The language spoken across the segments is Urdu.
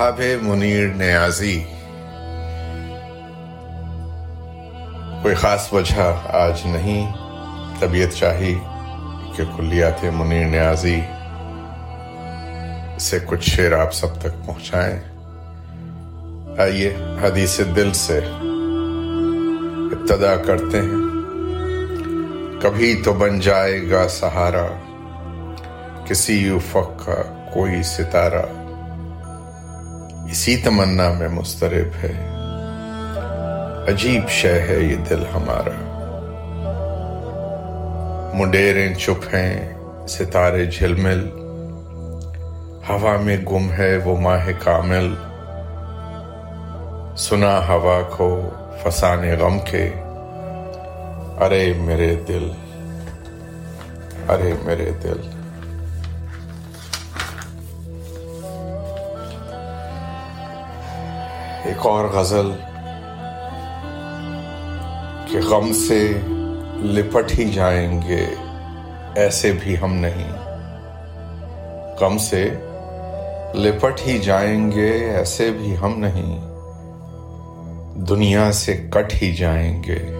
انتخاب منیر نیازی۔ کوئی خاص وجہ آج نہیں، طبیعت چاہی کہ کلیات منیر نیازی سے کچھ شعر آپ سب تک پہنچائیں۔ آئیے حدیث دل سے ابتدا کرتے ہیں۔ کبھی تو بن جائے گا سہارا، کسی افق کا کوئی ستارہ۔ اسی تمنا میں مسترب ہے۔ عجیب شے ہے یہ دل ہمارا۔ مڈیریں چپ ہیں، ستارے جھلمل۔ ہوا میں گم ہے وہ ماہ کامل۔ سنا ہوا کو فسان غم کے۔ ارے میرے دل، ارے میرے دل۔ ایک اور غزل کہ غم سے لپٹ ہی جائیں گے، ایسے بھی ہم نہیں۔ غم سے لپٹ ہی جائیں گے، ایسے بھی ہم نہیں۔ دنیا سے کٹ ہی جائیں گے،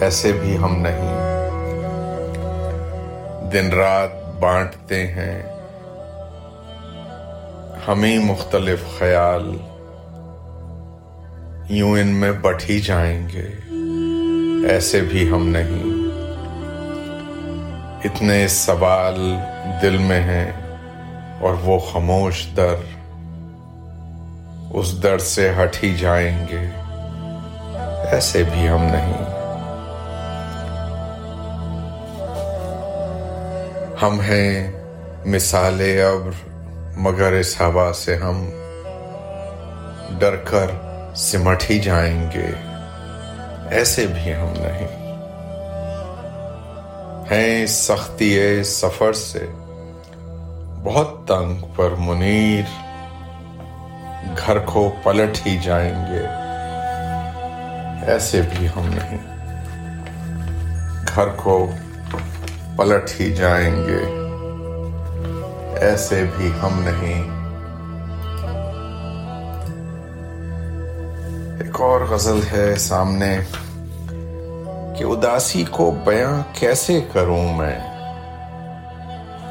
ایسے بھی ہم نہیں۔ دن رات بانٹتے ہیں ہمیں مختلف خیال۔ یوں ان میں بٹ ہی جائیں گے۔ ایسے بھی ہم نہیں۔ اتنے سوال دل میں ہیں اور وہ خاموش در اس در سے ہٹ ہی جائیں گے۔ ایسے بھی ہم نہیں۔ ہم ہیں مثال ابر، مگر اس ہوا سے ہم ڈر کر سمٹ ہی جائیں گے۔ ایسے بھی ہم نہیں۔ ہیں سختی سفر سے۔ بہت تنگ پر منیر۔ گھر کو پلٹ ہی جائیں گے۔ ایسے بھی ہم نہیں۔ گھر کو پلٹ ہی جائیں گے۔ ایسے بھی ہم نہیں۔ ایک اور غزل ہے سامنے کہ اداسی کو بیاں کیسے کروں میں؟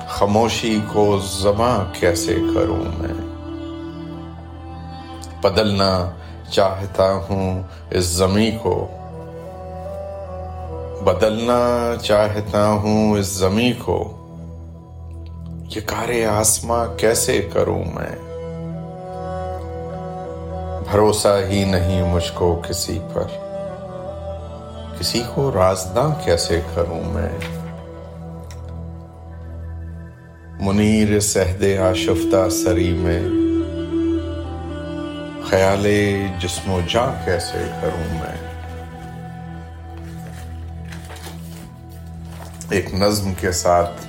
خاموشی کو زباں کیسے کروں میں؟ بدلنا چاہتا ہوں اس زمیں کو۔ بدلنا چاہتا ہوں اس زمیں کو۔ یہ کار آسماں کیسے کروں میں؟ بھروسہ ہی نہیں مجھ کو کسی پر۔ کسی کو رازداں کیسے کروں میں؟ منیر سہد آشفتہ سری میں۔ خیال جسم و جاں کیسے کروں میں؟ ایک نظم کے ساتھ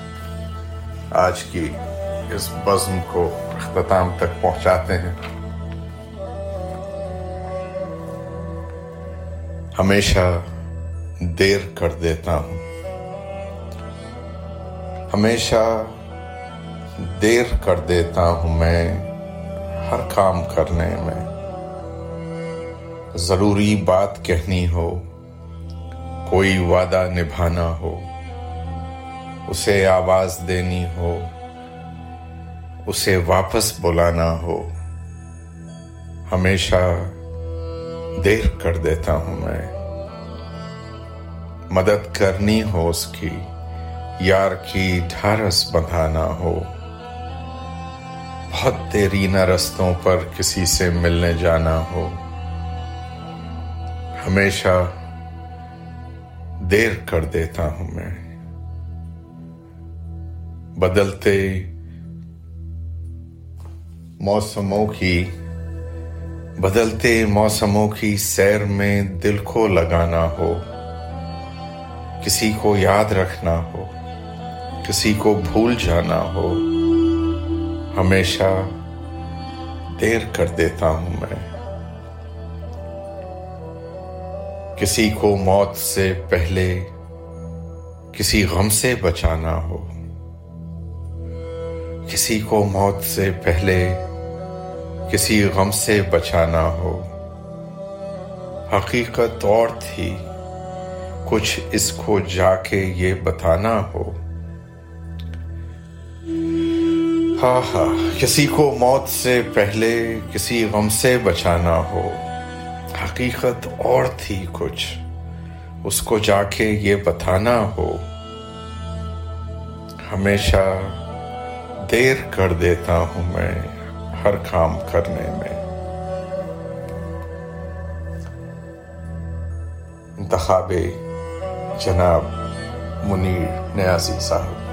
آج کی اس بزم کو اختتام تک پہنچاتے ہیں۔ ہمیشہ دیر کر دیتا ہوں۔ ہمیشہ دیر کر دیتا ہوں میں ہر کام کرنے میں۔ ضروری بات کہنی ہو، کوئی وعدہ نبھانا ہو، اسے آواز دینی ہو، اسے واپس بلانا ہو۔ ہمیشہ دیر کر دیتا ہوں میں۔ مدد کرنی ہو اس کی، یار کی ڈھارس بندھانا ہو۔ بہت دیرینہ رستوں پر کسی سے ملنے جانا ہو۔ ہمیشہ دیر کر دیتا ہوں میں۔ بدلتے موسموں کی بدلتے موسموں کی سیر میں دل کو لگانا ہو، کسی کو یاد رکھنا ہو، کسی کو بھول جانا ہو، ہمیشہ دیر کر دیتا ہوں میں۔ کسی کو موت سے پہلے کسی غم سے بچانا ہو، کسی کو موت سے پہلے کسی غم سے بچانا ہو۔ حقیقت اور تھی۔ کچھ اس کو جا کے یہ بتانا ہو۔ ہاں ہاں کسی کو موت سے پہلے کسی غم سے بچانا ہو۔ حقیقت اور تھی کچھ۔ اس کو جا کے یہ بتانا ہو۔ ہمیشہ دیر کر دیتا ہوں میں۔ ہر کام کرنے میں۔ انتخاب جناب منیر نیازی صاحب۔